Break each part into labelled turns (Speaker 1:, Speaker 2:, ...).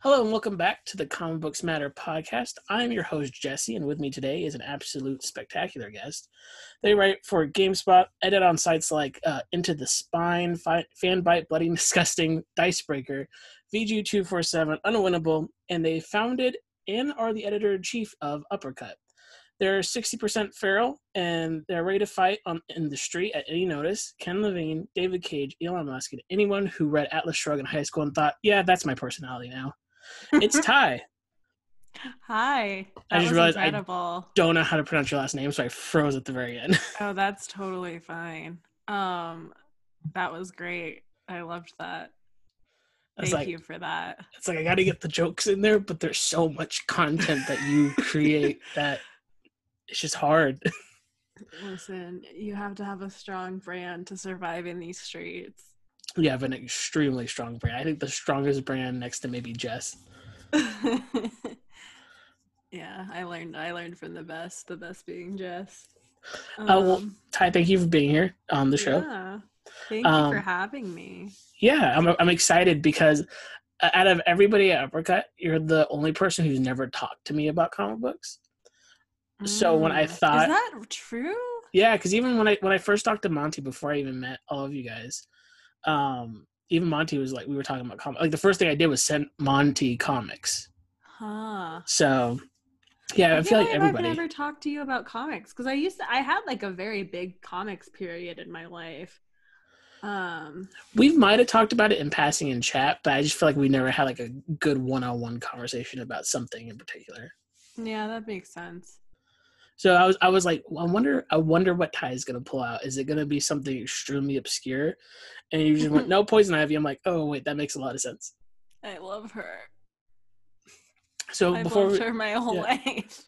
Speaker 1: Hello and welcome back to the Comic Books Matter podcast. I'm your host, Jesse, and with me today is an absolute spectacular guest. They write for GameSpot, edit on sites like uh, Into the Spine, Fi- Fanbyte, Bloody Disgusting, Dicebreaker, VG247, Unwinnable, and they founded and are the editor in chief of Uppercut. They're 60% feral and they're ready to fight on in the street at any notice. Ken Levine, David Cage, Elon Musk, and anyone who read Atlas Shrugged in high school and thought, yeah, that's my personality now. It's Ty.
Speaker 2: Hi.
Speaker 1: I just realized I-
Speaker 2: incredible.
Speaker 1: Don't know how to pronounce your last name, so I froze at the very end.
Speaker 2: Oh, that's totally fine. Um, that was great. I loved that.
Speaker 1: I
Speaker 2: Thank
Speaker 1: like,
Speaker 2: you for that.
Speaker 1: it's like I got to get the jokes in there, but there's so much content that you create that it's just hard.
Speaker 2: Listen, you have to have a strong brand to survive in these streets.
Speaker 1: You have an extremely strong brand. I think the strongest brand next to maybe Jess.
Speaker 2: yeah, I learned. I learned from the best. The best being Jess.
Speaker 1: Uh, well,
Speaker 2: Um,
Speaker 1: Ty, thank you for being here on the show.
Speaker 2: Yeah. Thank you
Speaker 1: Um,
Speaker 2: for having me.
Speaker 1: Yeah, I'm I'm excited because out of everybody at Uppercut, you're the only person who's never talked to me about comic books. so when I
Speaker 2: Mm.
Speaker 1: thought-
Speaker 2: is that true?
Speaker 1: Yeah, because even when I when I first talked to Monty before I even met all of you guys, um, even Monty was like we were talking about comics. Like the first thing I did was send Monty comics.
Speaker 2: Huh.
Speaker 1: So yeah, I, feel like everybody.
Speaker 2: I've never talked to you about comics because I used to. I had like a very big comics period in my life. Um.
Speaker 1: We might have talked about it in passing in chat, but I just feel like we never had like a good one-on-one conversation about something in particular.
Speaker 2: Yeah, that makes sense.
Speaker 1: So I was I was like, well, I wonder I wonder what Ty is gonna pull out. Is it gonna be something extremely obscure? And you just went, no poison ivy. I'm like, oh wait, that makes a lot of sense.
Speaker 2: I love her.
Speaker 1: So
Speaker 2: I've
Speaker 1: before
Speaker 2: loved
Speaker 1: we,
Speaker 2: her my whole
Speaker 1: yeah.
Speaker 2: life.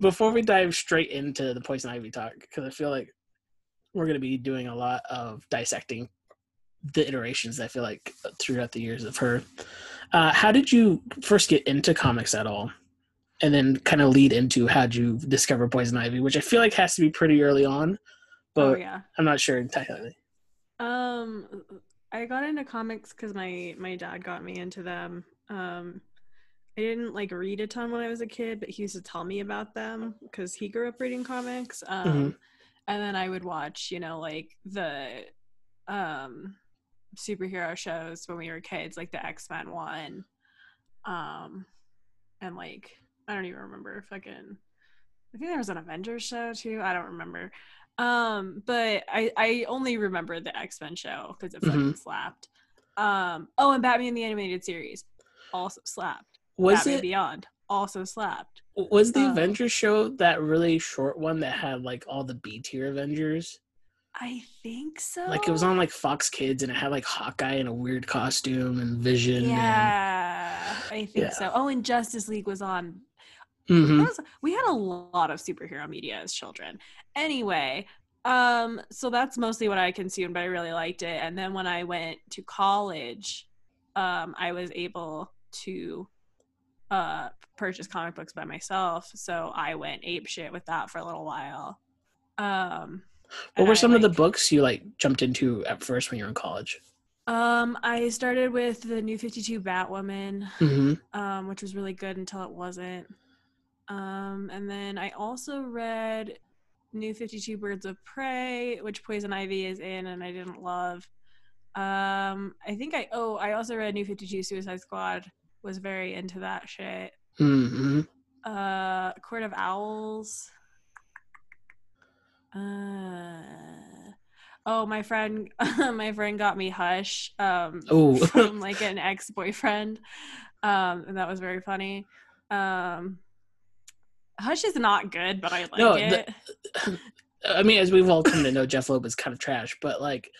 Speaker 1: before we dive straight into the poison ivy talk, because I feel like we're gonna be doing a lot of dissecting the iterations. I feel like throughout the years of her. Uh, how did you first get into comics at all? And then kind of lead into how'd you discover poison ivy, which I feel like has to be pretty early on, but
Speaker 2: oh yeah.
Speaker 1: I'm not sure entirely.
Speaker 2: Um, I got into comics because my my dad got me into them. Um, I didn't like read a ton when I was a kid, but he used to tell me about them because he grew up reading comics. Um,
Speaker 1: Mhm.
Speaker 2: and then I would watch, you know, like the um superhero shows when we were kids, like the X Men one, um, and like I don't even remember Fucking, I think there was an Avengers show too. I don't remember. Um, but I I only remember the X Men show because it fucking slapped. Um, oh, and Batman the animated series also slapped.
Speaker 1: Was
Speaker 2: Batman
Speaker 1: it
Speaker 2: Beyond also slapped.
Speaker 1: was the
Speaker 2: uh,
Speaker 1: Avengers show that really short one that had like all the B tier Avengers?
Speaker 2: I think so.
Speaker 1: Like it was on like Fox Kids and it had like Hawkeye in a weird costume and Vision.
Speaker 2: Yeah, I think
Speaker 1: Yeah.
Speaker 2: so. Oh, and Justice League was on.
Speaker 1: Mhm.
Speaker 2: Was- we had a lot of superhero media as children. Anyway, um, so that's mostly what I consumed, but I really liked it. And then when I went to college, um, I was able to uh purchase comic books by myself. So I went ape shit with that for a little while. Um
Speaker 1: What were
Speaker 2: I,
Speaker 1: some of the books you like jumped into at first when you were in college?
Speaker 2: Um, I started with the New Fifty Two Batwoman,
Speaker 1: hmm
Speaker 2: um, which was really good until it wasn't. Um, and then I also read New Fifty Two Birds of Prey, which Poison Ivy is in, and I didn't love. Um, I think I oh I also read New Fifty Two Suicide Squad. Was very into that shit.
Speaker 1: hmm
Speaker 2: Uh, Court of Owls. Uh, oh, my friend, my friend got me Hush. Um,
Speaker 1: Oh.
Speaker 2: from like an ex boyfriend, um, and that was very funny. Um, Hush is not good, but I like
Speaker 1: No,
Speaker 2: it.
Speaker 1: the- I mean, as we've all come to know, Jeph Loeb is kind of trash, but like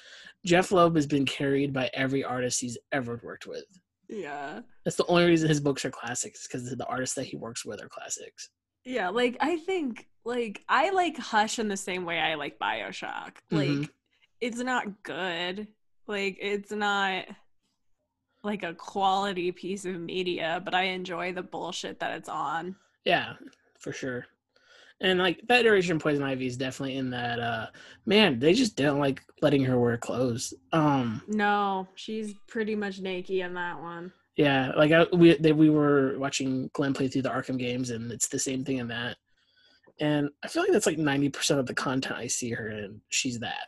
Speaker 1: Jeph Loeb has been carried by every artist he's ever worked with.
Speaker 2: yeah,
Speaker 1: That's the only reason his books are classics because the artists that he works with are classics.
Speaker 2: yeah. Like I think, like I like Hush in the same way I like Bioshock. Like
Speaker 1: Mhm.
Speaker 2: it's not good. Like it's not like a quality piece of media, but I enjoy the bullshit that it's on.
Speaker 1: Yeah, for sure. And like that iteration of Poison Ivy is definitely in that uh man, they just don't like letting her wear clothes. Um
Speaker 2: No, she's pretty much naked in that one.
Speaker 1: Yeah, like I, we they, we were watching Glenn play through the Arkham games, and it's the same thing in that. And I feel like that's like ninety percent of the content I see her in. She's that,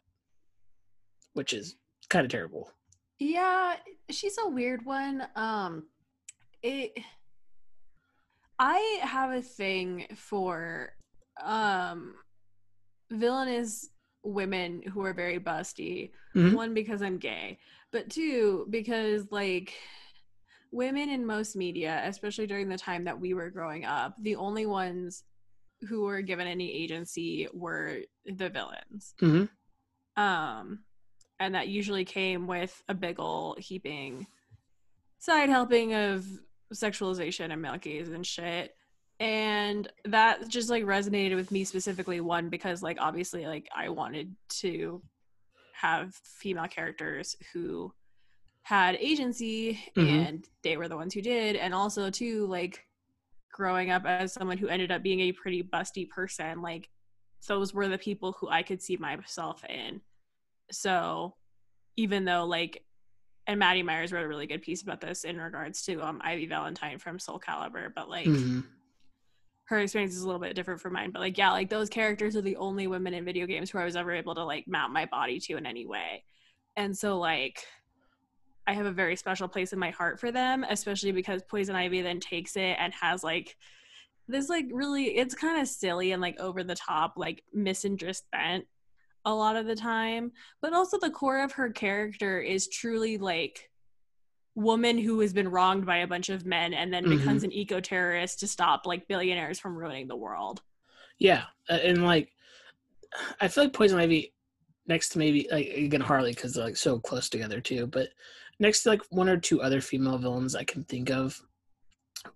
Speaker 1: which is kind of terrible.
Speaker 2: Yeah, she's a weird one. Um, it. I have a thing for um villainous women who are very busty.
Speaker 1: Mhm.
Speaker 2: One because I'm gay, but two because like women in most media, especially during the time that we were growing up, the only ones who were given any agency were the villains.
Speaker 1: Mhm.
Speaker 2: Um and that usually came with a big ol' heaping side helping of sexualization and male gaze and shit. And that just like resonated with me specifically one because like obviously like i wanted to have female characters who had agency
Speaker 1: Mhm.
Speaker 2: and they were the ones who did. And also too like growing up as someone who ended up being a pretty busty person like those were the people who i could see myself in. So even though like and Maddy Myers wrote a really good piece about this in regards to um Ivy Valentine from Soul Calibur, but like
Speaker 1: Mhm.
Speaker 2: her experience is a little bit different from mine. But like yeah, like those characters are the only women in video games who I was ever able to like mount my body to in any way. And so like I have a very special place in my heart for them, especially because Poison Ivy then takes it and has like this like really it's kind of silly and like over the top like misandrist bent a lot of the time but also the core of her character is truly like woman who has been wronged by a bunch of men and then mm-hmm. becomes an eco-terrorist to stop like billionaires from ruining the world
Speaker 1: Yeah, and like I feel like Poison Ivy next to maybe like again Harley because they're like so close together too, but next to like one or two other female villains I can think of,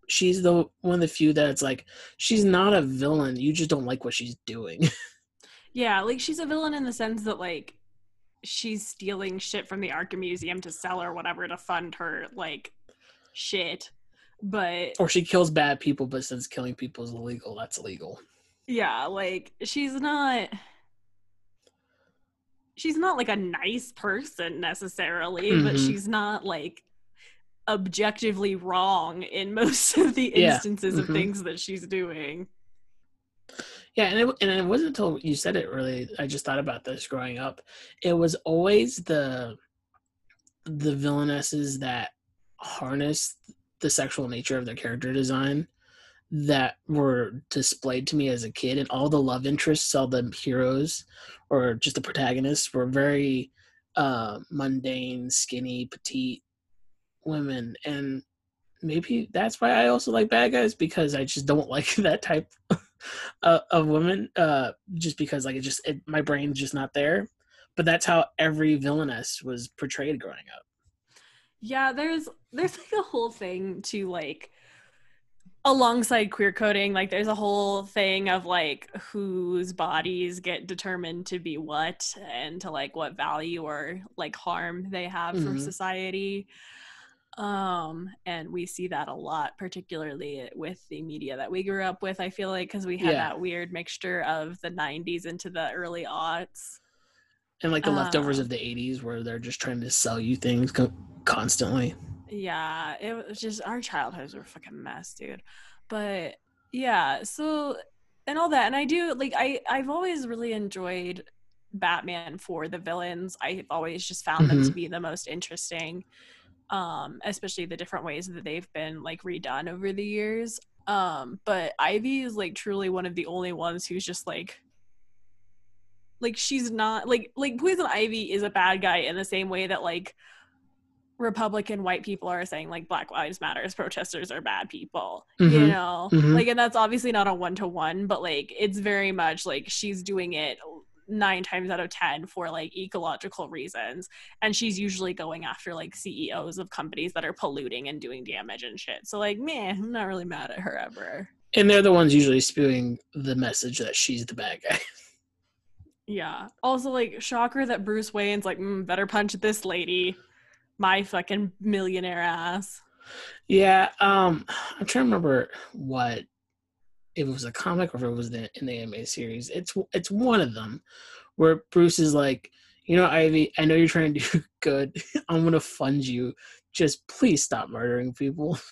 Speaker 1: she's the one of the few that's like she's not a villain. You just don't like what she's doing.
Speaker 2: yeah like she's a villain in the sense that like she's stealing shit from the Arkham Museum to sell or whatever to fund her like shit but
Speaker 1: or she kills bad people, but since killing people is illegal, that's illegal.
Speaker 2: yeah like she's not she's not like a nice person necessarily but
Speaker 1: Mhm.
Speaker 2: she's not like objectively wrong in most of the
Speaker 1: Yeah.
Speaker 2: instances of things that she's doing
Speaker 1: Yeah, and it, and it wasn't until you said it really I just thought about this growing up. It was always the the villainesses that harnessed the sexual nature of their character design that were displayed to me as a kid and all the love interests all the heroes or just the protagonists were very uh, mundane skinny petite women and maybe that's why i also like bad guys because i just don't like that type of women uh, just because like it just it, my brain's just not there. But that's how every villainess was portrayed growing up.
Speaker 2: Yeah there's there's like a whole thing to like alongside queer coding like there's a whole thing of like whose bodies get determined to be what and to like what value or like harm they have for
Speaker 1: Mhm.
Speaker 2: society um and we see that a lot particularly with the media that we grew up with i feel like because we had
Speaker 1: Yeah.
Speaker 2: that weird mixture of the 90s into the early aughts.
Speaker 1: And like the leftovers
Speaker 2: Uh.
Speaker 1: of the 80s where they're just trying to sell you things co- constantly.
Speaker 2: Yeah it was just our childhoods were fucking mess dude. But yeah so and all that and i do like i i've always really enjoyed batman for the villains. I've always just found them to be the most interesting um especially the different ways that they've been like redone over the years um but ivy is like truly one of the only ones who's just like like she's not like like poison ivy is a bad guy in the same way that like republican white people are saying like black lives matters protesters are bad people you
Speaker 1: Mhm.
Speaker 2: know
Speaker 1: Mhm.
Speaker 2: like and that's obviously not a one-to-one but like it's very much like she's doing it nine times out of ten for like ecological reasons. And she's usually going after like ceos of companies that are polluting and doing damage and shit. So like man i'm not really mad at her ever.
Speaker 1: And they're the ones usually spewing the message that she's the bad guy.
Speaker 2: Yeah. Also, like, shocker that Bruce Wayne's like, mm, better punch this lady, my fucking millionaire ass.
Speaker 1: yeah um i'm trying to remember what if it was a comic or if it was the, in the anime series it's it's one of them where bruce is like you know ivy i know you're trying to do good i'm gonna fund you just please stop murdering people.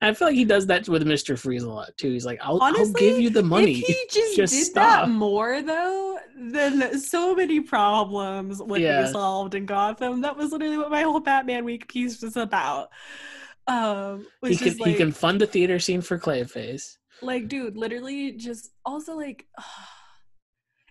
Speaker 1: I feel like he does that with Mister Freeze a lot too. He's like, "I'll,
Speaker 2: Honestly,
Speaker 1: I'll give you the money."
Speaker 2: If he just,
Speaker 1: Just
Speaker 2: did
Speaker 1: stop.
Speaker 2: that more though, then so many problems would
Speaker 1: Yeah.
Speaker 2: be solved in Gotham. That was literally what my whole Batman week piece was about. Um,
Speaker 1: he can
Speaker 2: like,
Speaker 1: he can fund a theater scene for Clayface.
Speaker 2: like, dude, literally just also like.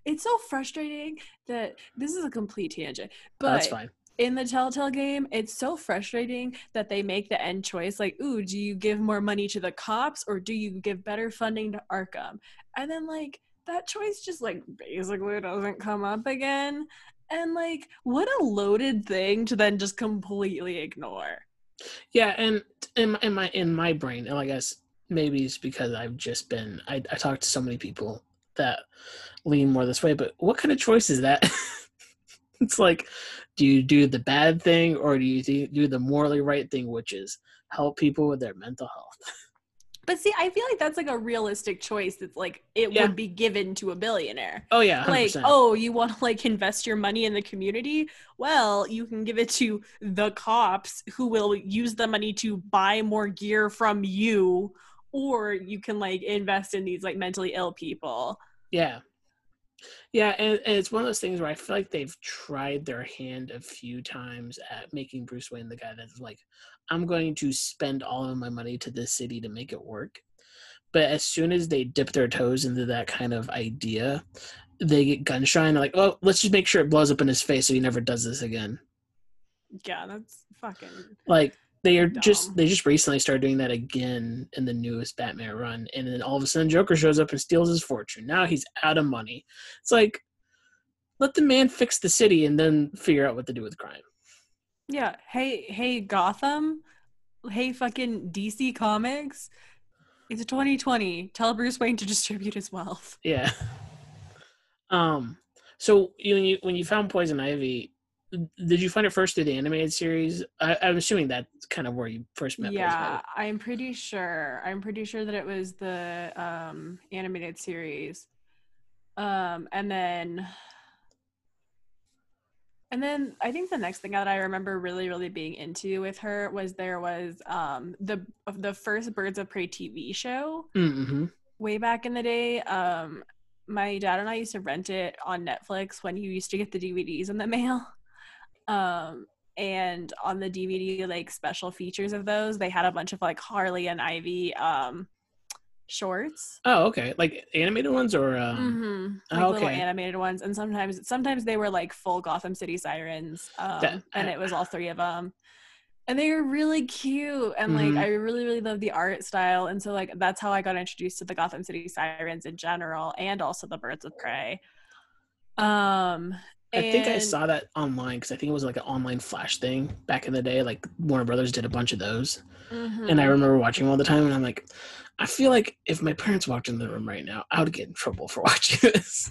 Speaker 2: It's so frustrating that this is a complete tangent, but
Speaker 1: That's fine.
Speaker 2: in the Telltale game, it's so frustrating that they make the end choice like, ooh, do you give more money to the cops or do you give better funding to Arkham? And then, like, that choice just, like, basically doesn't come up again. And, like, what a loaded thing to then just completely ignore.
Speaker 1: Yeah, and in my, in my in my brain, and I guess maybe it's because I've just been I, I talked to so many people that lean more this way. But what kind of choice is that? it's like, do you do the bad thing or do you do, do the morally right thing, which is help people with their mental health?
Speaker 2: But see, I feel like that's like a realistic choice that's like it
Speaker 1: Yeah.
Speaker 2: would be given to a billionaire.
Speaker 1: Oh yeah, 100%.
Speaker 2: like oh you want to like invest your money in the community well you can give it to the cops who will use the money to buy more gear from you or you can like invest in these like mentally ill people
Speaker 1: Yeah. Yeah, and, and it's one of those things where I feel like they've tried their hand a few times at making Bruce Wayne the guy that's like, I'm going to spend all of my money to this city to make it work. But as soon as they dip their toes into that kind of idea, they get gun shy and they're like, oh, let's just make sure it blows up in his face so he never does this again.
Speaker 2: yeah that's fucking
Speaker 1: Like they are just they just recently started doing that again in the newest Batman run, and then all of a sudden Joker shows up and steals his fortune. Now he's out of money. It's like let the man fix the city and then figure out what to do with crime.
Speaker 2: yeah hey hey gotham hey fucking dc comics it's 2020 tell bruce wayne to distribute his wealth
Speaker 1: Yeah. Um. So you when you when you found Poison Ivy, did you find it first through the animated series? I, I'm assuming that's kind of where you first met.
Speaker 2: Yeah i'm pretty sure i'm pretty sure that it was the um animated series um and then and then i think the next thing that i remember really really being into with her was there was um the the first birds of prey tv show
Speaker 1: Mm-hmm.
Speaker 2: way back in the day um my dad and i used to rent it on netflix when you used to get the dvds in the mail um and on the dvd like special features of those they had a bunch of like harley and ivy um shorts
Speaker 1: Oh, okay. Like animated ones or um.
Speaker 2: hmm like
Speaker 1: oh,
Speaker 2: little
Speaker 1: okay.
Speaker 2: animated ones and sometimes sometimes they were like full gotham city sirens um
Speaker 1: That-
Speaker 2: and it was all three of them and they were really cute and
Speaker 1: Mhm.
Speaker 2: like i really really love the art style and so like that's how i got introduced to the gotham city sirens in general and also the birds of prey um
Speaker 1: I think I saw that online because I think it was like an online flash thing back in the day. Like Warner Brothers did a bunch of those, and I
Speaker 2: Mhm.
Speaker 1: remember watching them all the time. And I'm like, I feel like if my parents walked in the room right now, I would get in trouble for watching this.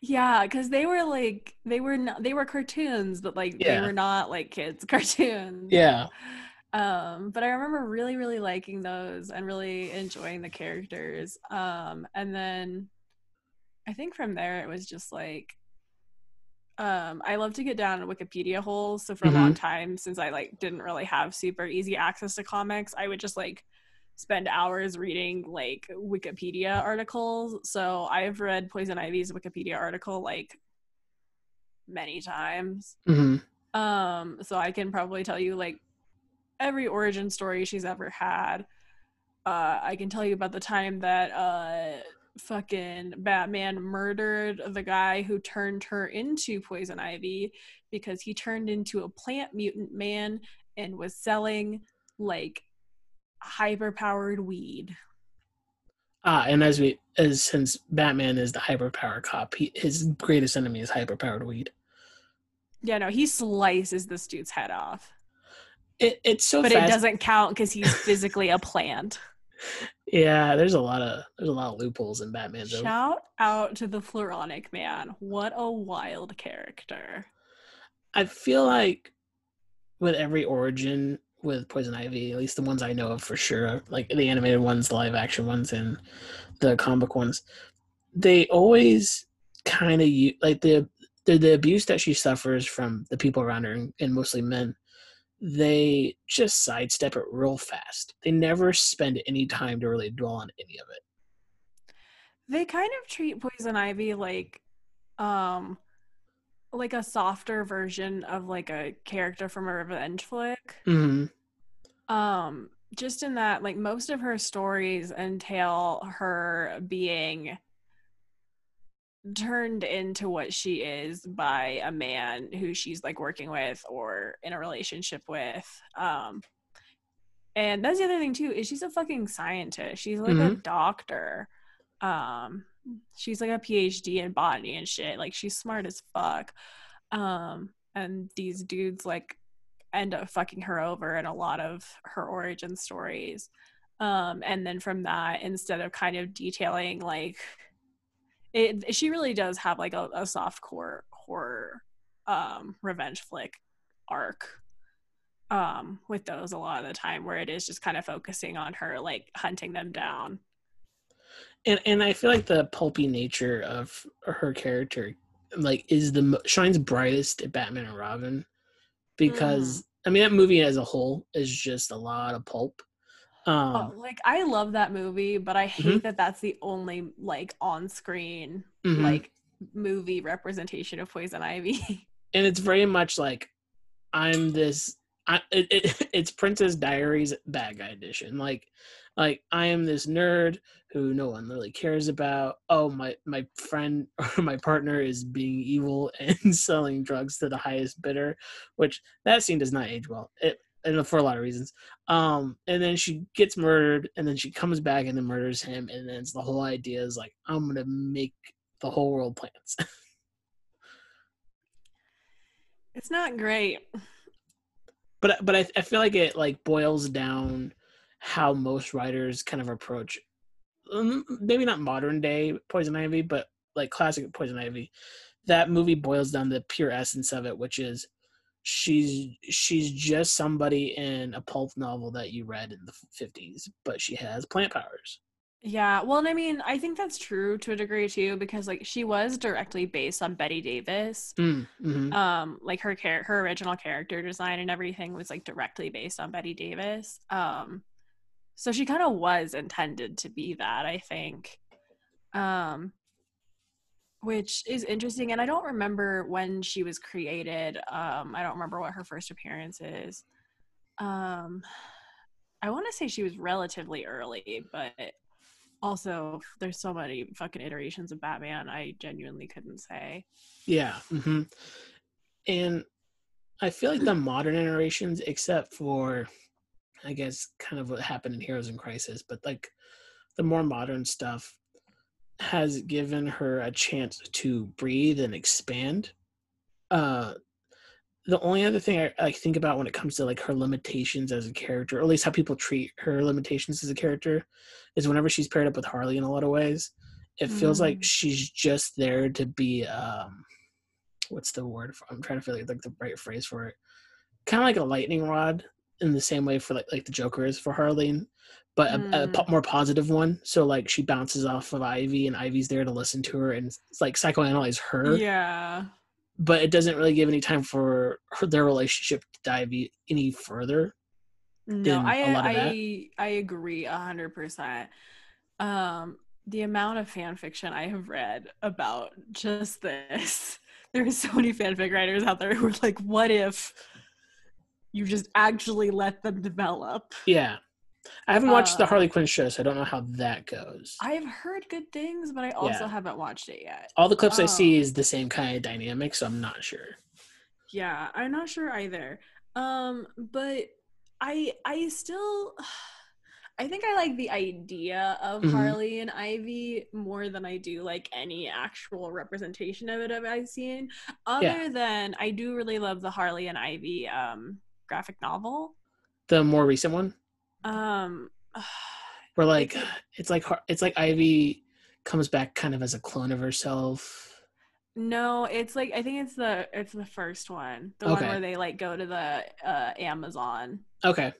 Speaker 2: yeah because they were like they were not they were cartoons but like
Speaker 1: Yeah.
Speaker 2: they were not like kids cartoons
Speaker 1: yeah,
Speaker 2: um but i remember really really liking those and really enjoying the characters um and then i think from there it was just like um i love to get down wikipedia holes so for a long time since i like didn't really have super easy access to comics i would just like spend hours reading like wikipedia articles. So i've read poison ivy's wikipedia article like many times.
Speaker 1: Hmm
Speaker 2: um, so I can probably tell you like every origin story she's ever had. Uh, I can tell you about the time that uh fucking Batman murdered the guy who turned her into Poison Ivy because he turned into a plant mutant man and was selling like hyper powered weed.
Speaker 1: Ah, and as we as since Batman is the hyperpower cop, he, his greatest enemy is hyperpowered weed.
Speaker 2: Yeah, no, he slices this dude's head off.
Speaker 1: It, it's so
Speaker 2: but
Speaker 1: fast.
Speaker 2: it doesn't count because he's physically a plant.
Speaker 1: Yeah, there's a lot of there's a lot of loopholes in Batman. Though.
Speaker 2: Shout out to the Floronic Man. What a wild character.
Speaker 1: I feel like with every origin with Poison Ivy, at least the ones I know of for sure, like the animated ones, the live action ones, and the comic ones, they always kind of like the the the abuse that she suffers from the people around her and, and mostly men they just sidestep it real fast. They never spend any time to really dwell on any of it.
Speaker 2: They kind of treat Poison Ivy like um like a softer version of like a character from a revenge flick.
Speaker 1: hmm
Speaker 2: Um just in that like most of her stories entail her being turned into what she is by a man who she's like working with or in a relationship with. Um and that's the other thing too is she's a fucking scientist. She's like a
Speaker 1: Mhm.
Speaker 2: doctor. Um she's like a PhD in botany and shit. Like she's smart as fuck. Um and these dudes like end up fucking her over in a lot of her origin stories. Um and then from that instead of kind of detailing like it she really does have like a, a soft core horror um revenge flick arc um with those a lot of the time where it is just kind of focusing on her like hunting them down.
Speaker 1: And and i feel like the pulpy nature of her character like is the shines brightest at batman and robin because i mean that movie as a whole is just a lot of pulp um
Speaker 2: oh, like i love that movie but i hate
Speaker 1: Mhm.
Speaker 2: that that's the only like on screen
Speaker 1: mhm.
Speaker 2: like movie representation of poison ivy
Speaker 1: and it's very much like I'm this. I, it, it, it's Princess Diaries bad guy edition. Like, like I am this nerd who no one really cares about. Oh, my my friend or my partner is being evil and selling drugs to the highest bidder, which that scene does not age well. It and for a lot of reasons. Um, and then she gets murdered, and then she comes back and then murders him, and then it's the whole idea is like I'm gonna make the whole world plants.
Speaker 2: it's not great
Speaker 1: but but I, I feel like it like boils down how most writers kind of approach um, maybe not modern day poison ivy but like classic poison ivy that movie boils down the pure essence of it which is she's she's just somebody in a pulp novel that you read in the 50s but she has plant powers
Speaker 2: Yeah, well, and I mean, I think that's true to a degree too, because like she was directly based on Bette Davis.
Speaker 1: mm, hmm
Speaker 2: Um, like her char- her original character design and everything was like directly based on Bette Davis. Um, so she kind of was intended to be that, I think. Um, which is interesting, and I don't remember when she was created. Um, I don't remember what her first appearance is. Um, I want to say she was relatively early, but also there's so many fucking iterations of Batman. I genuinely couldn't say.
Speaker 1: Yeah. hmm And I feel like the modern iterations, except for, I guess, kind of what happened in Heroes in Crisis, but like the more modern stuff has given her a chance to breathe and expand. Uh, the only other thing I, I think about when it comes to like her limitations as a character, or at least how people treat her limitations as a character, is whenever she's paired up with Harley in a lot of ways, it feels like
Speaker 2: Mm.
Speaker 1: she's just there to be um what's the word for, I'm trying to feel like, like the right phrase for it. Kind of like a lightning rod in the same way for like like the Joker is for Harley, but a, a
Speaker 2: Mm.
Speaker 1: po- more positive one. So like she bounces off of Ivy and Ivy's there to listen to her and it's like psychoanalyze her
Speaker 2: Yeah.
Speaker 1: but it doesn't really give any time for her, their relationship to dive any further.
Speaker 2: No, I
Speaker 1: a lot of that.
Speaker 2: I I agree a hundred percent. Um, the amount of fan fiction I have read about just this. There's so many fanfic writers out there who are like, "What if you just actually let them develop?"
Speaker 1: Yeah, I haven't watched the
Speaker 2: Uh,
Speaker 1: Harley Quinn show, so I don't know how that goes.
Speaker 2: I have heard good things, but I also
Speaker 1: Yeah.
Speaker 2: haven't watched it yet.
Speaker 1: All the clips I see
Speaker 2: Oh.
Speaker 1: is the same kind of dynamic, so I'm not sure.
Speaker 2: Yeah, I'm not sure either. Um, but I I still I think I like the idea of
Speaker 1: Mhm.
Speaker 2: Harley and Ivy more than I do like any actual representation of it I've seen. Other
Speaker 1: Yeah.
Speaker 2: than I do really love the Harley and Ivy um graphic novel.
Speaker 1: The more recent one,
Speaker 2: Um
Speaker 1: where like it's like it's like Ivy comes back kind of as a clone of herself.
Speaker 2: no, it's like I think it's the it's the first one. The one where they like go to the uh Amazon.
Speaker 1: Okay,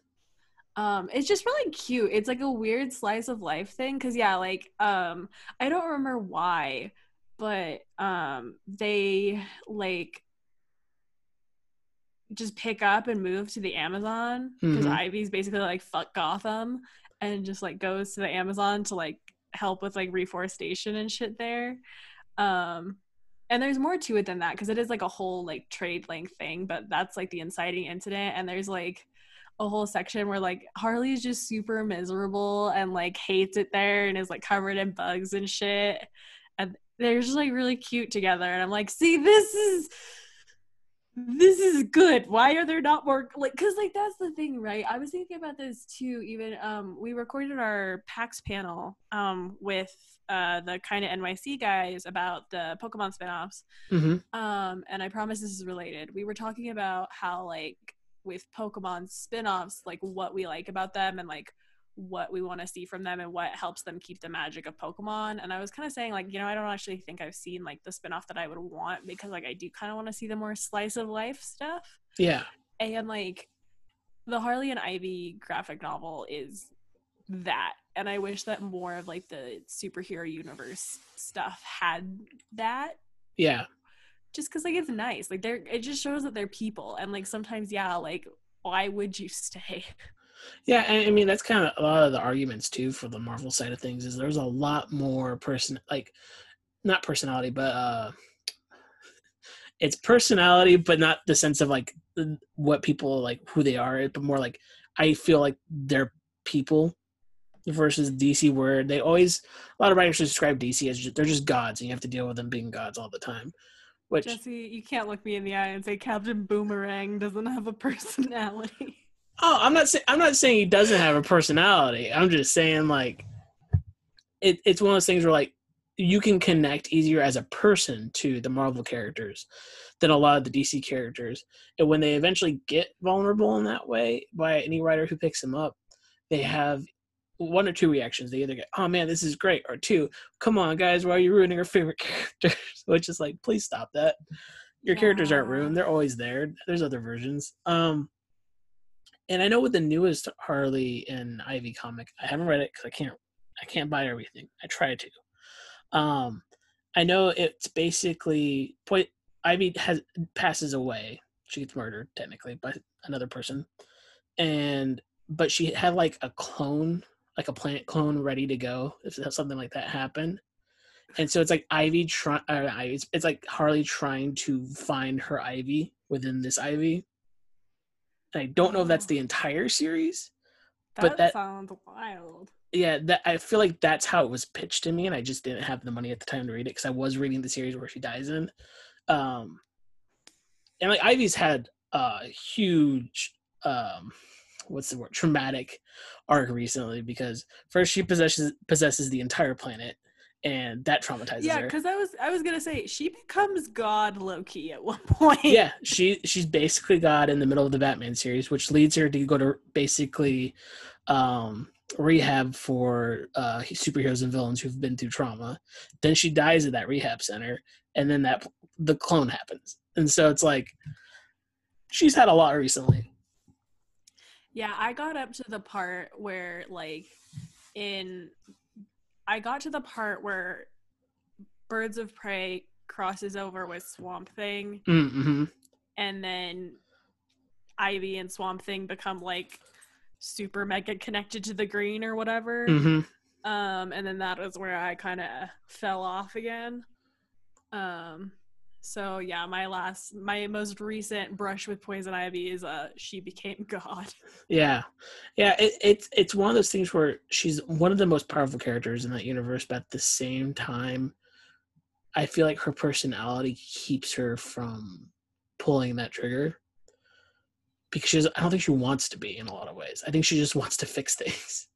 Speaker 2: um it's just really cute it's like a weird slice of life thing because yeah like um i don't remember why but um they like just pick up and move to the Amazon because
Speaker 1: Mhm.
Speaker 2: Ivy's basically like fuck Gotham and just like goes to the Amazon to like help with like reforestation and shit there. Um and there's more to it than that because it is like a whole like trade link thing, but that's like the inciting incident and there's like a whole section where like Harley is just super miserable and like hates it there and is like covered in bugs and shit. And they're just like really cute together. And I'm like, see, this is this is good. Why are there not more like cuz like that's the thing, right? I was thinking about this too even um we recorded our PAX panel um with uh the kind of NYC guys about the Pokemon spin-offs.
Speaker 1: hmm
Speaker 2: Um and I promise this is related. We were talking about how like with Pokemon spin-offs like what we like about them and like what we want to see from them and what helps them keep the magic of Pokemon. And I was kind of saying like, you know, I don't actually think I've seen like the spin-off that I would want because like I do kind of want to see the more slice of life stuff.
Speaker 1: Yeah.
Speaker 2: And like the Harley and Ivy graphic novel is that. And I wish that more of like the superhero universe stuff had that
Speaker 1: Yeah.
Speaker 2: just because like it's nice like they're it just shows that they're people and like sometimes yeah like why would you stay
Speaker 1: Yeah, I mean that's kind of a lot of the arguments too for the Marvel side of things is there's a lot more person like not personality, but uh it's personality, but not the sense of like what people like who they are, but more like I feel like they're people versus DC where they always a lot of writers describe DC as just, they're just gods and you have to deal with them being gods all the time. Which
Speaker 2: jesse you can't look me in the eye and say captain boomerang doesn't have a personality
Speaker 1: Oh, I'm not saying I'm not saying he doesn't have a personality. I'm just saying like it, it's one of those things where like you can connect easier as a person to the Marvel characters than a lot of the DC characters. And when they eventually get vulnerable in that way by any writer who picks them up, they have one or two reactions. They either get, "Oh man, this is great," or two, "Come on, guys, why are you ruining our favorite characters?" Which is like, please stop that. Your characters aren't ruined; they're always there. There's other versions. Um, and I know with the newest Harley and Ivy comic, I haven't read it because I can't. I can't buy everything. I try to. Um, I know it's basically point. Ivy has passes away. She gets murdered technically by another person, and but she had like a clone, like a plant clone, ready to go if something like that happened. And so it's like Ivy trying. Uh, it's, it's like Harley trying to find her Ivy within this Ivy. I don't know if that's the entire series.
Speaker 2: that,
Speaker 1: But that-
Speaker 2: sounds wild
Speaker 1: Yeah, that I feel like that's how it was pitched to me, and I just didn't have the money at the time to read it because I was reading the series where she dies in. Um, and like Ivy's had a huge, um, what's the word, traumatic arc recently because first she possesses possesses the entire planet, and that traumatizes
Speaker 2: yeah
Speaker 1: her.
Speaker 2: Yeah, because i was i was gonna say she becomes god loki at one point
Speaker 1: yeah, she she's basically God in the middle of the Batman series, which leads her to go to basically um, rehab for uh, superheroes and villains who've been through trauma. Then she dies at that rehab center, and then that the clone happens, and so it's like she's had a lot recently.
Speaker 2: Yeah, I got up to the part where like in I got to the part where Birds of Prey crosses over with Swamp Thing
Speaker 1: Mm-hmm.
Speaker 2: and then Ivy and Swamp Thing become like super mega connected to the green or whatever.
Speaker 1: Mm-hmm.
Speaker 2: Um and then that was where I kind of fell off again. Um so yeah, my last my most recent brush with Poison Ivy is uh she became god.
Speaker 1: Yeah, yeah. It, it's it's one of those things where she's one of the most powerful characters in that universe, but at the same time, I feel like her personality keeps her from pulling that trigger because she's. I don't think she wants to be in a lot of ways. I think she just wants to fix things.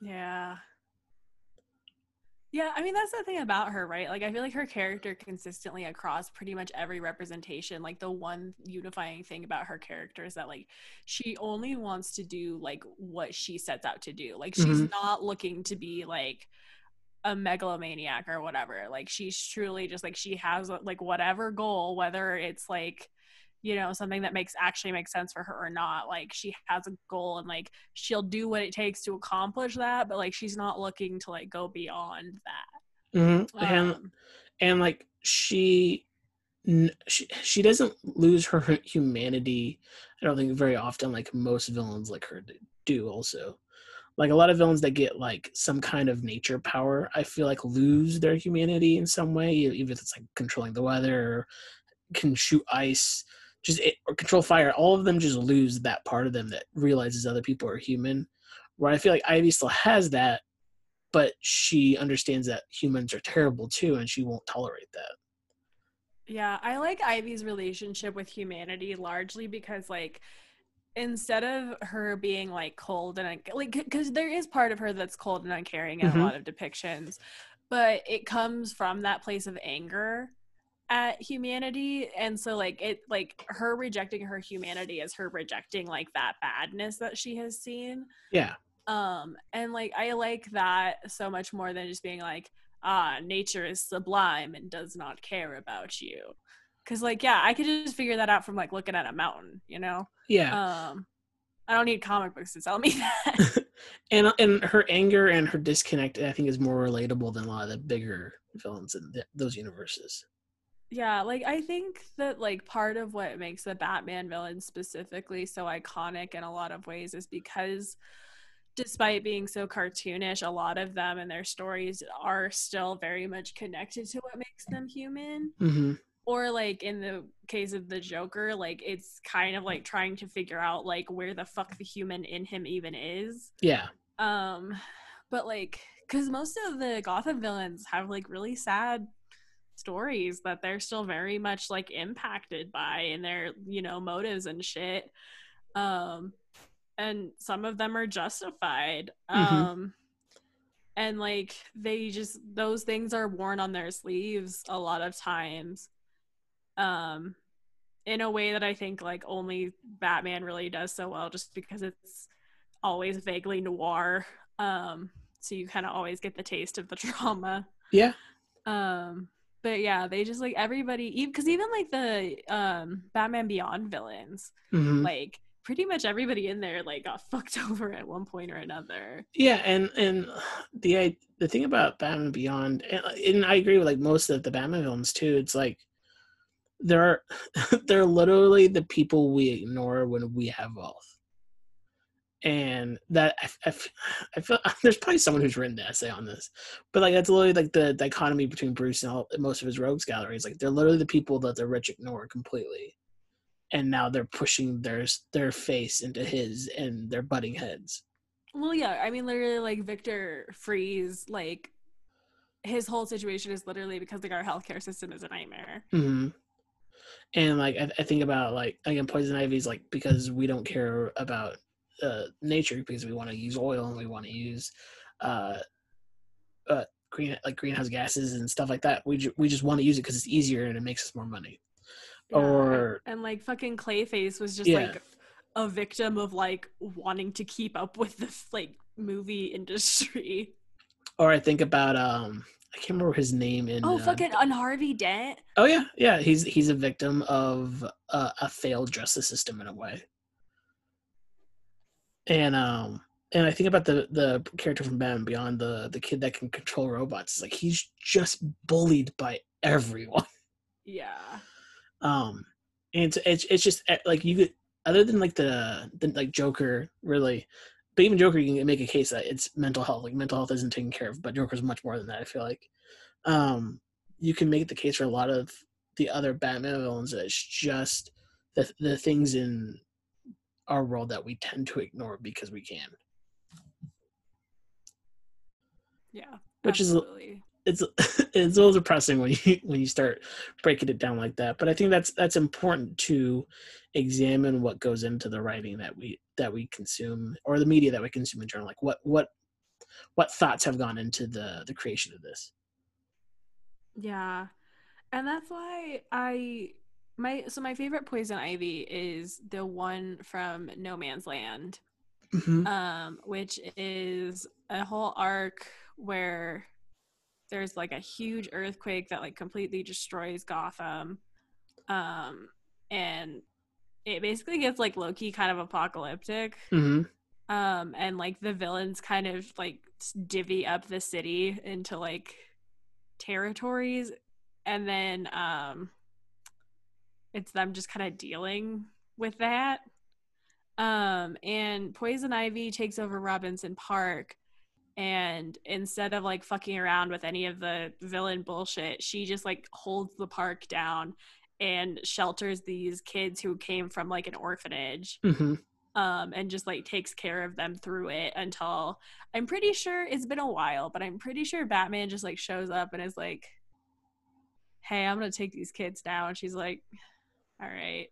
Speaker 2: Yeah. Yeah, I mean that's the thing about her, right? Like I feel like her character consistently across pretty much every representation, like the one unifying thing about her character is that like she only wants to do like what she sets out to do. Like she's
Speaker 1: Mhm.
Speaker 2: not looking to be like a megalomaniac or whatever. Like she's truly just like she has like whatever goal, whether it's like you know something that makes actually makes sense for her or not like she has a goal and like she'll do what it takes to accomplish that but like she's not looking to like go beyond that
Speaker 1: Mm-hmm. and
Speaker 2: um,
Speaker 1: and like she n- she, she doesn't lose her humanity i don't think very often like most villains like her do also like a lot of villains that get like some kind of nature power i feel like lose their humanity in some way even if it's like controlling the weather or can shoot ice just it, or control fire all of them just lose that part of them that realizes other people are human where i feel like ivy still has that but she understands that humans are terrible too and she won't tolerate that
Speaker 2: Yeah, I like Ivy's relationship with humanity largely because like instead of her being like cold and un- like because there is part of her that's cold and uncaring in
Speaker 1: Mhm.
Speaker 2: a lot of depictions, but it comes from that place of anger at humanity and so like it like her rejecting her humanity is her rejecting like that badness that she has seen.
Speaker 1: Yeah.
Speaker 2: Um and like i like that so much more than just being like ah nature is sublime and does not care about you. Because like yeah i could just figure that out from like looking at a mountain you know?
Speaker 1: Yeah.
Speaker 2: Um i don't need comic books to tell me that.
Speaker 1: And and her anger and her disconnect i think is more relatable than a lot of the bigger villains in th- those universes
Speaker 2: yeah like i think that like part of what makes the batman villains specifically so iconic in a lot of ways is because despite being so cartoonish a lot of them and their stories are still very much connected to what makes them human.
Speaker 1: Hmm
Speaker 2: or like in the case of the joker like it's kind of like trying to figure out like where the fuck the human in him even is.
Speaker 1: Yeah.
Speaker 2: Um but like because most of the gotham villains have like really sad stories that they're still very much like impacted by and their you know motives and shit. Um and some of them are justified
Speaker 1: Mhm.
Speaker 2: um and like they just those things are worn on their sleeves a lot of times um in a way that i think like only batman really does so well just because it's always vaguely noir um so you kind of always get the taste of the trauma
Speaker 1: yeah.
Speaker 2: Um but yeah they just like everybody because even like the um batman beyond villains
Speaker 1: hmm
Speaker 2: like pretty much everybody in there like got fucked over at one point or another.
Speaker 1: Yeah and and the i- the thing about batman beyond and, and i agree with like most of the batman villains too it's like they're they're literally the people we ignore when we have wealth and that I, I, I feel there's probably someone who's written the essay on this but like that's literally like the dichotomy between bruce and all, most of his rogues galleries like they're literally the people that the rich ignore completely and now they're pushing their their face into his and they're butting heads.
Speaker 2: Well yeah i mean literally like victor freeze like his whole situation is literally because like our healthcare system is a nightmare.
Speaker 1: Hmm And like I, I think about like again poison ivy's like because we don't care about uh, nature because we want to use oil and we want to use uh, uh, green like greenhouse gases and stuff like that. We ju- we just want to use it because it's easier and it makes us more money.
Speaker 2: Yeah,
Speaker 1: Or-
Speaker 2: and like fucking clayface was just
Speaker 1: Yeah.
Speaker 2: like a victim of like wanting to keep up with the like movie industry
Speaker 1: Or I think about um I can't remember his name in
Speaker 2: oh
Speaker 1: uh,
Speaker 2: fucking on harvey dent
Speaker 1: oh yeah yeah he's he's a victim of uh, a failed justice system in a way. And um and I think about the the character from Batman Beyond, the the kid that can control robots. It's like he's just bullied by everyone.
Speaker 2: yeah
Speaker 1: Um, and it's it's, it's just eh, like you could other than like the, the like Joker really, but even Joker you can make a case that it's mental health. Like mental health isn't taken care of, but Joker's much more than that. I feel like, um, you can make the case for a lot of the other Batman villains that it's just the the things in our world that we tend to ignore because we can.
Speaker 2: yeah
Speaker 1: Which is-
Speaker 2: absolutely.
Speaker 1: it's it's a little depressing when you when you start breaking it down like that. But I think that's that's important to examine what goes into the writing that we that we consume or the media that we consume in general. Like what what what thoughts have gone into the the creation of this.
Speaker 2: Yeah. And that's why I my so my favorite poison ivy is the one from No Man's Land,
Speaker 1: Mm-hmm.
Speaker 2: um, which is a whole arc where there's like a huge earthquake that like completely destroys Gotham. Um, and it basically gets like low-key kind of apocalyptic.
Speaker 1: hmm
Speaker 2: um and like the villains kind of like divvy up the city into like territories and then um it's them just kind of dealing with that. Um and poison ivy takes over robinson park and instead of like fucking around with any of the villain bullshit she just like holds the park down and shelters these kids who came from like an orphanage
Speaker 1: hmm
Speaker 2: um and just like takes care of them through it until i'm pretty sure it's been a while but i'm pretty sure batman just like shows up and is like hey i'm gonna take these kids now and she's like all right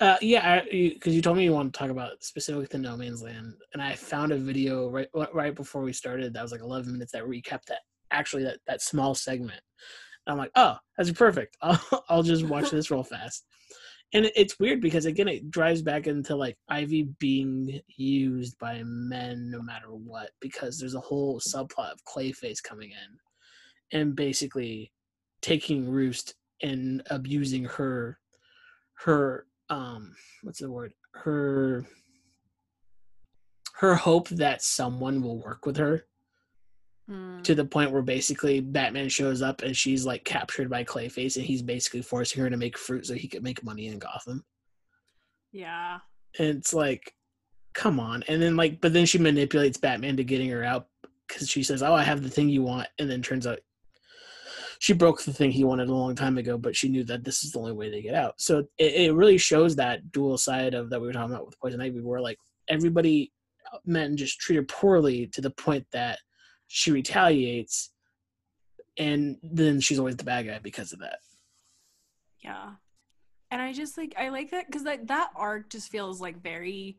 Speaker 1: Uh, yeah, because you told me you want to talk about specifically the No Man's Land, and I found a video right right before we started that was like 11 minutes that recapped that actually that that small segment. And I'm like, oh, that's perfect. I'll, I'll just watch this real fast. And it- it's weird because again, it drives back into like Ivy being used by men no matter what, because there's a whole subplot of Clayface coming in and basically taking roost and abusing her her um what's the word her her hope that someone will work with her
Speaker 2: Hmm.
Speaker 1: to the point where basically Batman shows up and she's like captured by Clayface and he's basically forcing her to make fruit so he could make money in Gotham.
Speaker 2: yeah
Speaker 1: And it's like, come on. And then like, but then she manipulates Batman to getting her out because she says, "Oh, I have the thing you want," and then turns out she broke the thing he wanted a long time ago, but she knew that this is the only way to get out. So it, it really shows that dual side of that we were talking about with Poison Ivy, where like everybody men just treat her poorly to the point that she retaliates, and then she's always the bad guy because of that.
Speaker 2: Yeah. And I just like I like that because that that arc just feels like very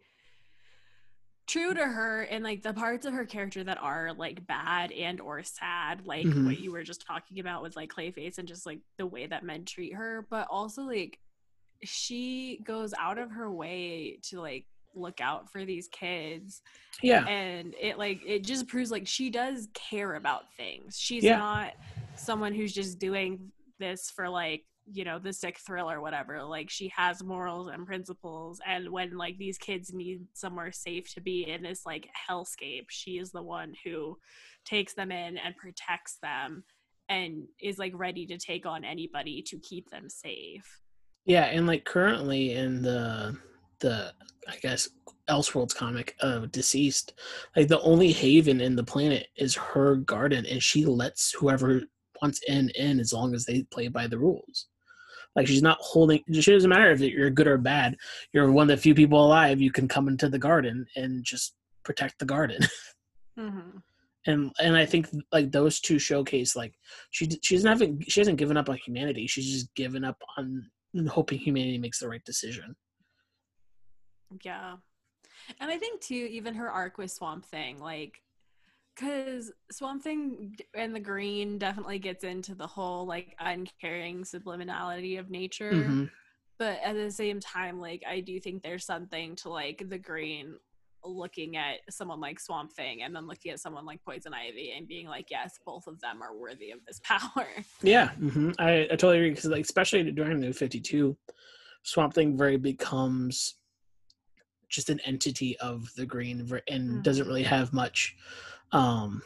Speaker 2: true to her and like the parts of her character that are like bad and or sad, like
Speaker 1: Mhm.
Speaker 2: what you were just talking about with like Clayface and just like the way that men treat her, but also like she goes out of her way to like look out for these kids
Speaker 1: Yeah,
Speaker 2: and it like it just proves like she does care about things she's
Speaker 1: Yeah.
Speaker 2: not someone who's just doing this for like you know the sick thrill or whatever like she has morals and principles and when like these kids need somewhere safe to be in this like hellscape she is the one who takes them in and protects them and is like ready to take on anybody to keep them safe
Speaker 1: Yeah, and like currently in the the I guess Elseworlds comic of DCeased, like the only haven in the planet is her garden, and she lets whoever wants in in as long as they play by the rules. Like she's not holding. It doesn't matter if you're good or bad. You're one of the few people alive. You can come into the garden and just protect the garden.
Speaker 2: mm-hmm.
Speaker 1: and and I think like those two showcase like she she doesn't have she hasn't given up on humanity. She's just given up on hoping humanity makes the right decision.
Speaker 2: Yeah. And I think too, even her arc with Swamp Thing, like, because Swamp Thing and the Green definitely gets into the whole like uncaring subliminality of nature.
Speaker 1: Mhm.
Speaker 2: But at the same time, like, I do think there's something to like the Green looking at someone like Swamp Thing and then looking at someone like Poison Ivy and being like, yes, both of them are worthy of this power.
Speaker 1: Yeah, hmm I, I totally agree because like especially during the New Fifty Two, Swamp Thing very becomes just an entity of the green and doesn't really have much. Um,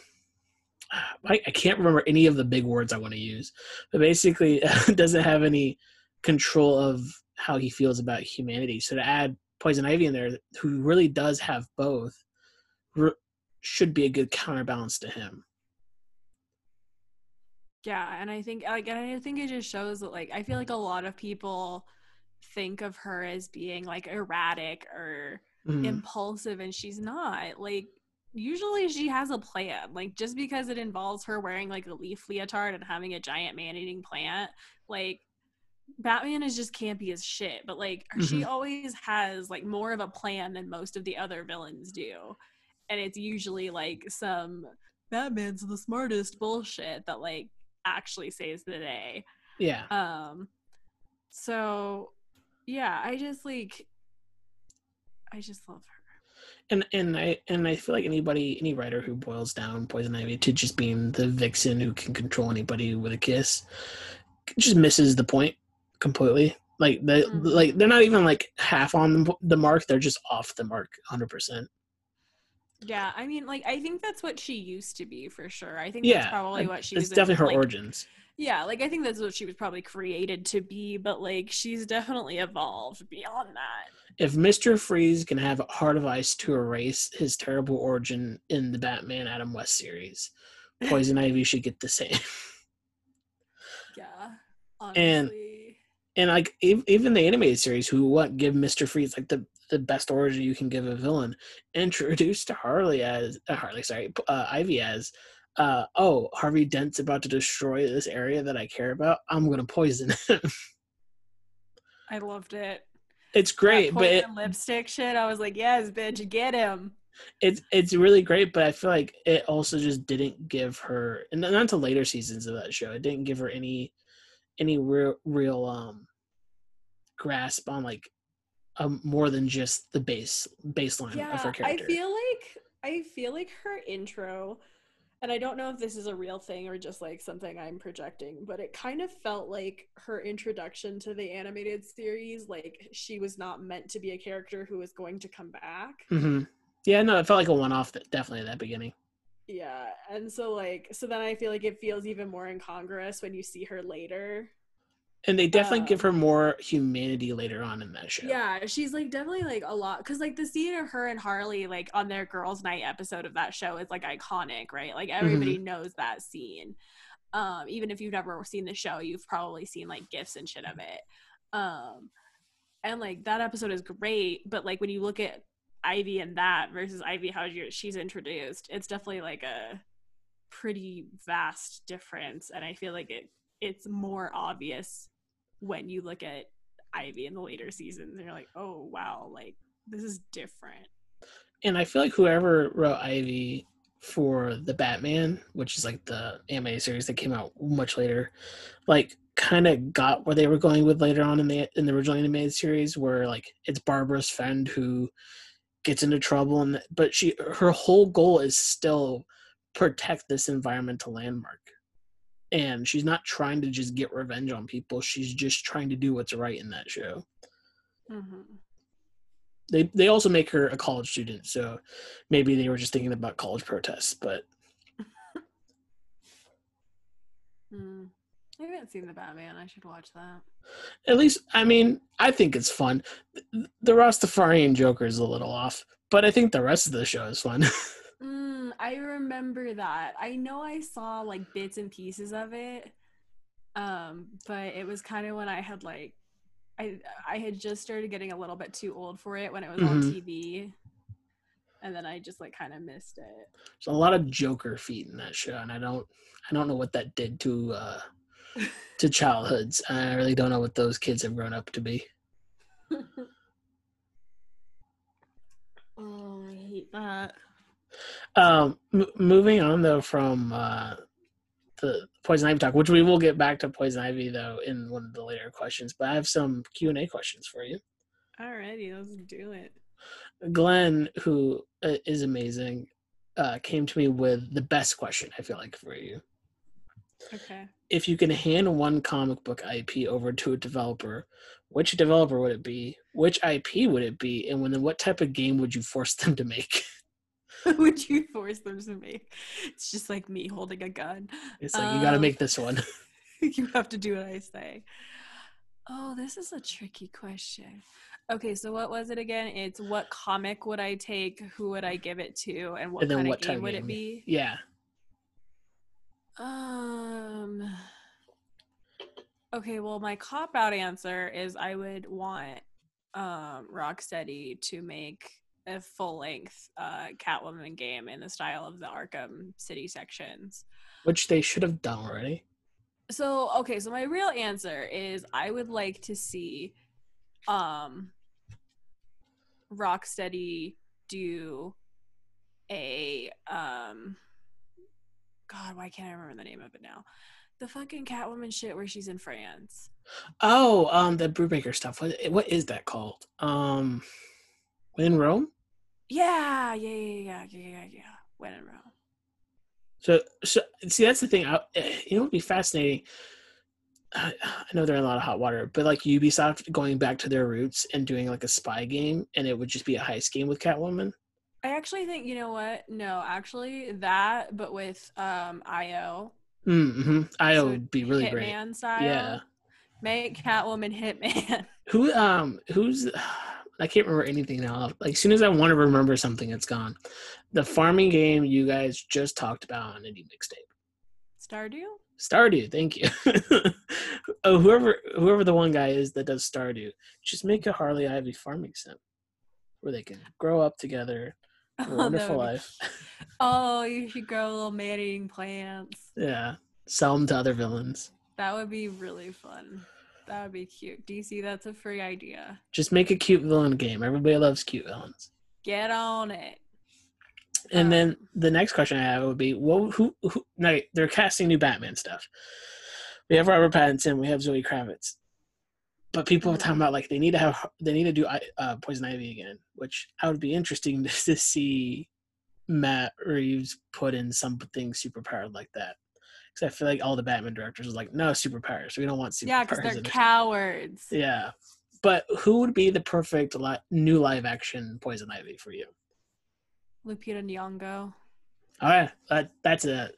Speaker 1: I, I can't remember any of the big words I want to use, but basically doesn't have any control of how he feels about humanity. So to add Poison Ivy in there, who really does have both, re- should be a good counterbalance to him.
Speaker 2: Yeah, and I think like and I think it just shows that like I feel like a lot of people think of her as being like erratic or
Speaker 1: Mhm.
Speaker 2: impulsive and she's not. Like usually she has a plan. Like just because it involves her wearing like a leaf leotard and having a giant man-eating plant, like Batman is just campy as shit, but like she always has like more of a plan than most of the other villains do. And it's usually like some Batman's the smartest bullshit that like actually saves the day.
Speaker 1: Yeah.
Speaker 2: Um so yeah, I just like I just love her.
Speaker 1: And and I and I feel like anybody any writer who boils down Poison Ivy to just being the vixen who can control anybody with a kiss just misses the point completely. Like they
Speaker 2: Mhm.
Speaker 1: like they're not even like half on the, mark. They're just off the mark, hundred percent.
Speaker 2: Yeah, I mean like I think that's what she used to be for sure. I think
Speaker 1: Yeah,
Speaker 2: that's probably what she
Speaker 1: It's
Speaker 2: was in,
Speaker 1: definitely her
Speaker 2: like,
Speaker 1: origins.
Speaker 2: Yeah, like I think that's what she was probably created to be, but like she's definitely evolved beyond that.
Speaker 1: If Mister Freeze can have a Heart of Ice to erase his terrible origin in the Batman Adam West series, Poison Ivy should get the same.
Speaker 2: Yeah.
Speaker 1: And-
Speaker 2: Honestly.
Speaker 1: and like even the animated series who what give mr freeze like the the best origin you can give a villain introduced to harley as uh, harley sorry uh, ivy as uh oh harvey dent's about to destroy this area that i care about i'm gonna poison him
Speaker 2: I loved it.
Speaker 1: it's great but it,
Speaker 2: lipstick shit. I was like, yes, bitch, get him.
Speaker 1: it's it's really great but i feel like it also just didn't give her and not to later seasons of that show it didn't give her any any real real um grasp on like um more than just the base baseline of
Speaker 2: Yeah,
Speaker 1: her
Speaker 2: I feel like I feel like her intro, and I don't know if this is a real thing or just like something I'm projecting, but it kind of felt like her introduction to the animated series, like she was not meant to be a character who was going to come back.
Speaker 1: Mm-hmm. Yeah, no, it felt like a one-off. That definitely at that beginning.
Speaker 2: Yeah, and so like so then I feel like it feels even more incongruous when you see her later.
Speaker 1: And they definitely give
Speaker 2: Um,
Speaker 1: her more humanity later on in that show.
Speaker 2: Yeah, she's like definitely like a lot because like the scene of her and Harley like on their girls' night episode of that show is like iconic, right? Like everybody knows that scene. Um, even if you've never seen the show, you've probably seen like gifs and shit of it. Um, and like that episode is great, but like when you look at Ivy and that versus Ivy how she's introduced, it's definitely like a pretty vast difference, and I feel like it it's more obvious when you look at Ivy in the later seasons you're like, oh wow, like this is different.
Speaker 1: And I feel like whoever wrote Ivy for the Batman, which is like the anime series that came out much later, like kind of got where they were going with later on in the in the original animated series, where like it's Barbara's friend who gets into trouble, and but she her whole goal is still protect this environmental landmark. And she's not trying to just get revenge on people. She's just trying to do what's right in that show.
Speaker 2: Mm-hmm.
Speaker 1: they they also make her a college student, so maybe they were just thinking about college protests. But
Speaker 2: Mm. I haven't seen the Batman. I should watch that.
Speaker 1: at least, I mean, I think it's fun. The- The Rastafarian Joker is a little off, but I think the rest of the show is fun.
Speaker 2: Mm, I remember that. I know I saw like bits and pieces of it. Um, but it was kind of when I had like I I had just started getting a little bit too old for it when it was on
Speaker 1: Mhm.
Speaker 2: TV. And then I just like kind of missed it.
Speaker 1: There's a lot of Joker feet in that show, and I don't I don't know what that did to uh to childhoods. I really don't know what those kids have grown up to be.
Speaker 2: oh, I hate that.
Speaker 1: Um, m- moving on though from uh, the poison ivy talk, which we will get back to poison ivy though in one of the later questions. But I have some Q and A questions for you.
Speaker 2: Alrighty, let's do it.
Speaker 1: Glenn, who uh, is amazing, uh, came to me with the best question. I feel like for you,
Speaker 2: Okay.
Speaker 1: if you can hand one comic book IP over to a developer, which developer would it be? Which IP would it be? And when, what type of game would you force them to make?
Speaker 2: Would you force them to make? It's just like me holding a gun.
Speaker 1: It's like you got to
Speaker 2: Um,
Speaker 1: make this one.
Speaker 2: you have to do what I say. Oh, this is a tricky question. Okay, so what was it again? It's what comic would I take? Who would I give it to? And what
Speaker 1: And
Speaker 2: kind
Speaker 1: what
Speaker 2: of game would
Speaker 1: game?
Speaker 2: it be?
Speaker 1: yeah.
Speaker 2: Um. Okay, well, my cop out answer is I would want um, Rocksteady to make a full length uh, Catwoman game in the style of the Arkham City sections.
Speaker 1: Which they should have done already.
Speaker 2: So, okay, so my real answer is I would like to see um Rocksteady do a um God, why can't I remember the name of it now? The fucking Catwoman shit where she's in France.
Speaker 1: Oh, um, the Brubaker stuff. What what is that called? Um, in Rome.
Speaker 2: Yeah, yeah, yeah, yeah, yeah, yeah, yeah. When in Rome.
Speaker 1: So, so see, that's the thing. I, it'd be fascinating. I, I know they're in a lot of hot water, but like Ubisoft going back to their roots and doing like a spy game, and it would just be a heist game with Catwoman.
Speaker 2: I actually think you know what? No, actually that, but with um IO
Speaker 1: Mm-hmm. I
Speaker 2: So
Speaker 1: would be really great.
Speaker 2: Hitman style.
Speaker 1: Yeah.
Speaker 2: Make Catwoman Hitman.
Speaker 1: Who um who's I can't remember anything now. Like as soon as I want to remember something, it's gone. The farming game you guys just talked about on Indie Mixtape.
Speaker 2: Stardew?
Speaker 1: Stardew, thank you. oh, whoever whoever the one guy is that does Stardew, just make a Harley Ivy farming sim where they can grow up together, a
Speaker 2: Oh,
Speaker 1: wonderful
Speaker 2: be-
Speaker 1: life.
Speaker 2: Oh, you should grow little man-eating plants.
Speaker 1: yeah, sell them to other villains.
Speaker 2: That would be really fun. That would be cute. DC, that's a free idea.
Speaker 1: Just make a cute villain game. Everybody loves cute villains.
Speaker 2: Get on it.
Speaker 1: And then
Speaker 2: Um,
Speaker 1: the next question I have would be, well, who, who? No, they're casting new Batman stuff. We have Robert Pattinson, we have Zoe Kravitz, but people are talking about like they need to have they need to do uh, Poison Ivy again, which I would be interesting to see Matt Reeves put in something super powered like that. Because I feel like all the Batman directors are like, no superpowers. We don't want superpowers.
Speaker 2: Yeah, because they're cowards.
Speaker 1: yeah, but who would be the perfect li- new live action Poison Ivy for you?
Speaker 2: Lupita Nyong'o.
Speaker 1: All right, that that's a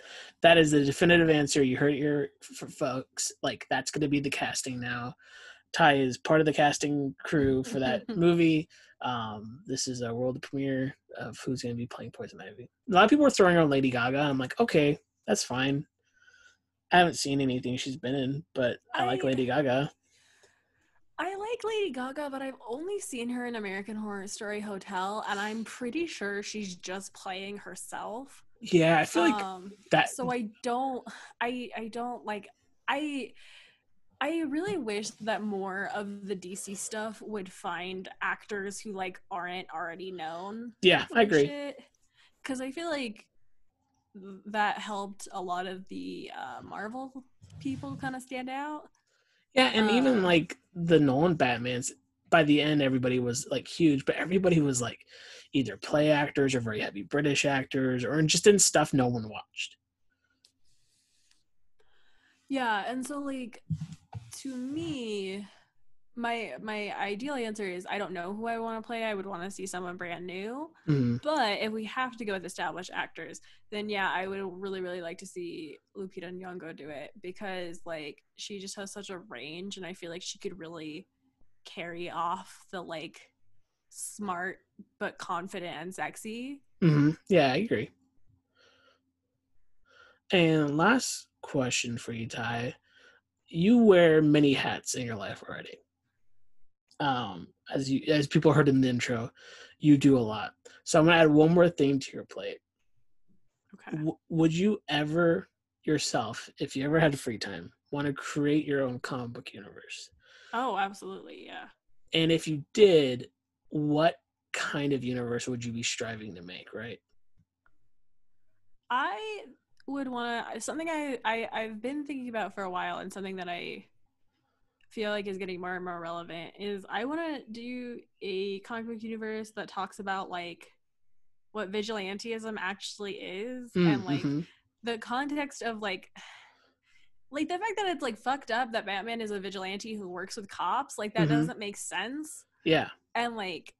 Speaker 1: that is the definitive answer. You heard it here, folks. Like that's going to be the casting now. Ty is part of the casting crew for that movie. Um, this is a world premiere of who's going to be playing Poison Ivy. A lot of people are throwing around Lady Gaga. I'm like, okay, that's fine. I haven't seen anything she's been in, but I, like Lady Gaga.
Speaker 2: I like Lady Gaga, but I've only seen her in American Horror Story Hotel, and I'm pretty sure she's just playing herself.
Speaker 1: Yeah, I feel like
Speaker 2: um,
Speaker 1: that.
Speaker 2: so I don't, I, I don't like, I, I really wish that more of the DC stuff would find actors who like aren't already known.
Speaker 1: yeah, I agree.
Speaker 2: Because I feel like that helped a lot of the uh, Marvel people kind of stand out.
Speaker 1: Yeah, and even
Speaker 2: Uh,
Speaker 1: like the Nolan Batmans, by the end, everybody was like huge, but everybody was like either play actors or very heavy British actors or just in stuff no one watched.
Speaker 2: Yeah, and so like to me, my my ideal answer is I don't know who I want to play. I would want to see someone brand new.
Speaker 1: Mhm.
Speaker 2: But if we have to go with established actors, then yeah, I would really really like to see Lupita Nyong'o do it because like she just has such a range, and I feel like she could really carry off the like smart but confident and sexy.
Speaker 1: hmm Yeah, I agree. And last question for you, Ty. You wear many hats in your life already. Um, as you as people heard in the intro, you do a lot. So I'm gonna add one more thing to your plate.
Speaker 2: Okay.
Speaker 1: W- would you ever yourself, if you ever had free time, want to create your own comic book universe?
Speaker 2: Oh, absolutely, yeah.
Speaker 1: And if you did, what kind of universe would you be striving to make? Right?
Speaker 2: I would want to something I, I I've been thinking about for a while, and something that I feel like is getting more and more relevant is I want to do a comic book universe that talks about like what vigilantism actually is, and like
Speaker 1: Mhm.
Speaker 2: the context of like like the fact that it's like fucked up that Batman is a vigilante who works with cops, like that
Speaker 1: Mhm.
Speaker 2: doesn't make sense
Speaker 1: yeah,
Speaker 2: and like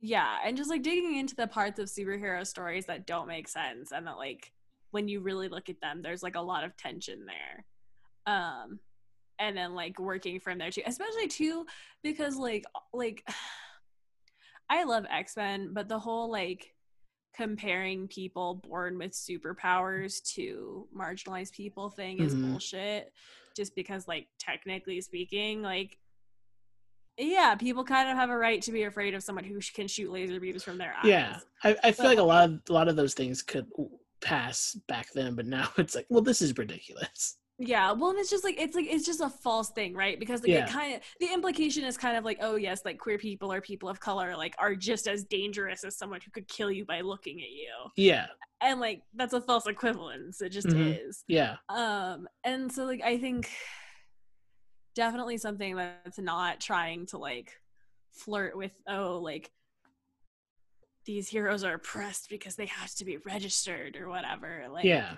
Speaker 2: yeah and just like digging into the parts of superhero stories that don't make sense and that like when you really look at them there's like a lot of tension there um and then like working from there too especially too because like like i love x-men but the whole like comparing people born with superpowers to marginalized people thing is
Speaker 1: Mhm.
Speaker 2: bullshit just because like technically speaking like yeah people kind of have a right to be afraid of someone who can shoot laser beams from their eyes
Speaker 1: yeah. I, I feel
Speaker 2: But-
Speaker 1: like a lot of a lot of those things could pass back then, but now it's like, well, this is ridiculous.
Speaker 2: Yeah well and it's just like it's like it's just a false thing right because like
Speaker 1: Yeah.
Speaker 2: it kind of the implication is kind of like oh yes like queer people or people of color like are just as dangerous as someone who could kill you by looking at you
Speaker 1: Yeah,
Speaker 2: and like that's a false equivalence it just
Speaker 1: Mhm.
Speaker 2: is
Speaker 1: yeah,
Speaker 2: um and so like i think definitely something that's not trying to like flirt with oh like these heroes are oppressed because they have to be registered or whatever like
Speaker 1: yeah.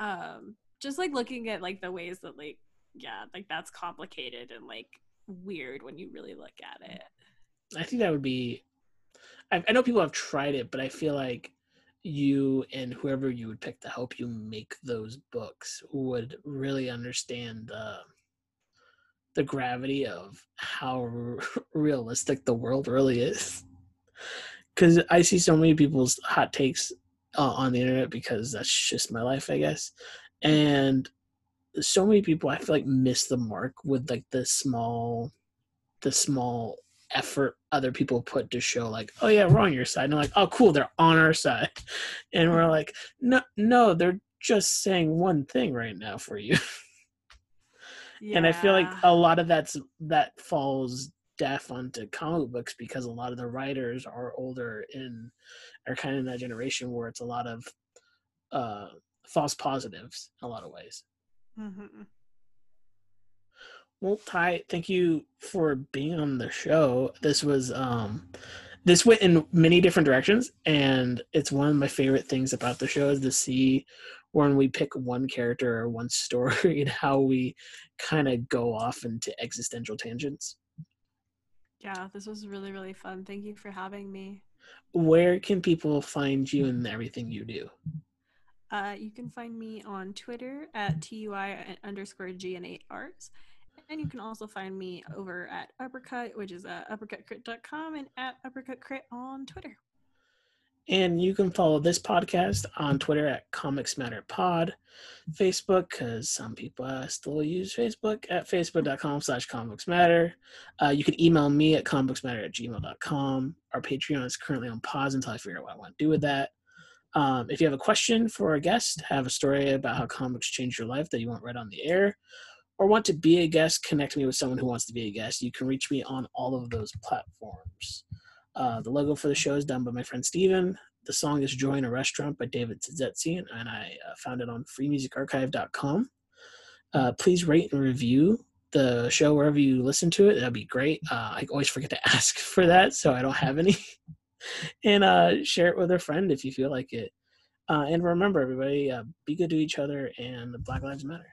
Speaker 2: um just like looking at like the ways that like yeah like that's complicated and like weird when you really look at it
Speaker 1: I think that would be. I, I know people have tried it, but I feel like you and whoever you would pick to help you make those books would really understand the the gravity of how r- realistic the world really is. Because I see so many people's hot takes uh, on the internet because that's just my life, I guess. And so many people I feel like miss the mark with like the small, the small effort other people put to show like, oh yeah, we're on your side. And like, oh cool, they're on our side. And we're like, no, no, they're just saying one thing right now for you.
Speaker 2: Yeah.
Speaker 1: and I feel like a lot of that's that falls deaf onto comic books because a lot of the writers are older and are kind of in that generation where it's a lot of uh false positives in a lot of ways.
Speaker 2: Mhm.
Speaker 1: Well, Ty, thank you for being on the show. This was um this went in many different directions and it's one of my favorite things about the show is to see when we pick one character or one story and how we kind of go off into existential tangents.
Speaker 2: Yeah, this was really, really fun. Thank you for having me.
Speaker 1: Where can people find you and everything you do?
Speaker 2: Uh, you can find me on Twitter at TUI underscore G and you can also find me over at Uppercut, which is at uppercutcrit.com and at uppercutcrit on Twitter.
Speaker 1: And you can follow this podcast on Twitter at Comics Matter Pod, Facebook, because some people uh, still use Facebook at facebook.com slash comics matter. Uh, you can email me at comicsmatter at gmail.com. Our Patreon is currently on pause until I figure out what I want to do with that. Um, if you have a question for a guest, have a story about how comics changed your life that you want read on the air, or want to be a guest, connect me with someone who wants to be a guest, you can reach me on all of those platforms. Uh, the logo for the show is done by my friend Steven. The song is Join a Restaurant by David Tzedzetzi, and I uh, found it on freemusicarchive.com. Uh, please rate and review the show wherever you listen to it. That'd be great. Uh, I always forget to ask for that, so I don't have any. And uh, share it with a friend if you feel like it. Uh, and remember, everybody, uh, be good to each other, and Black Lives Matter.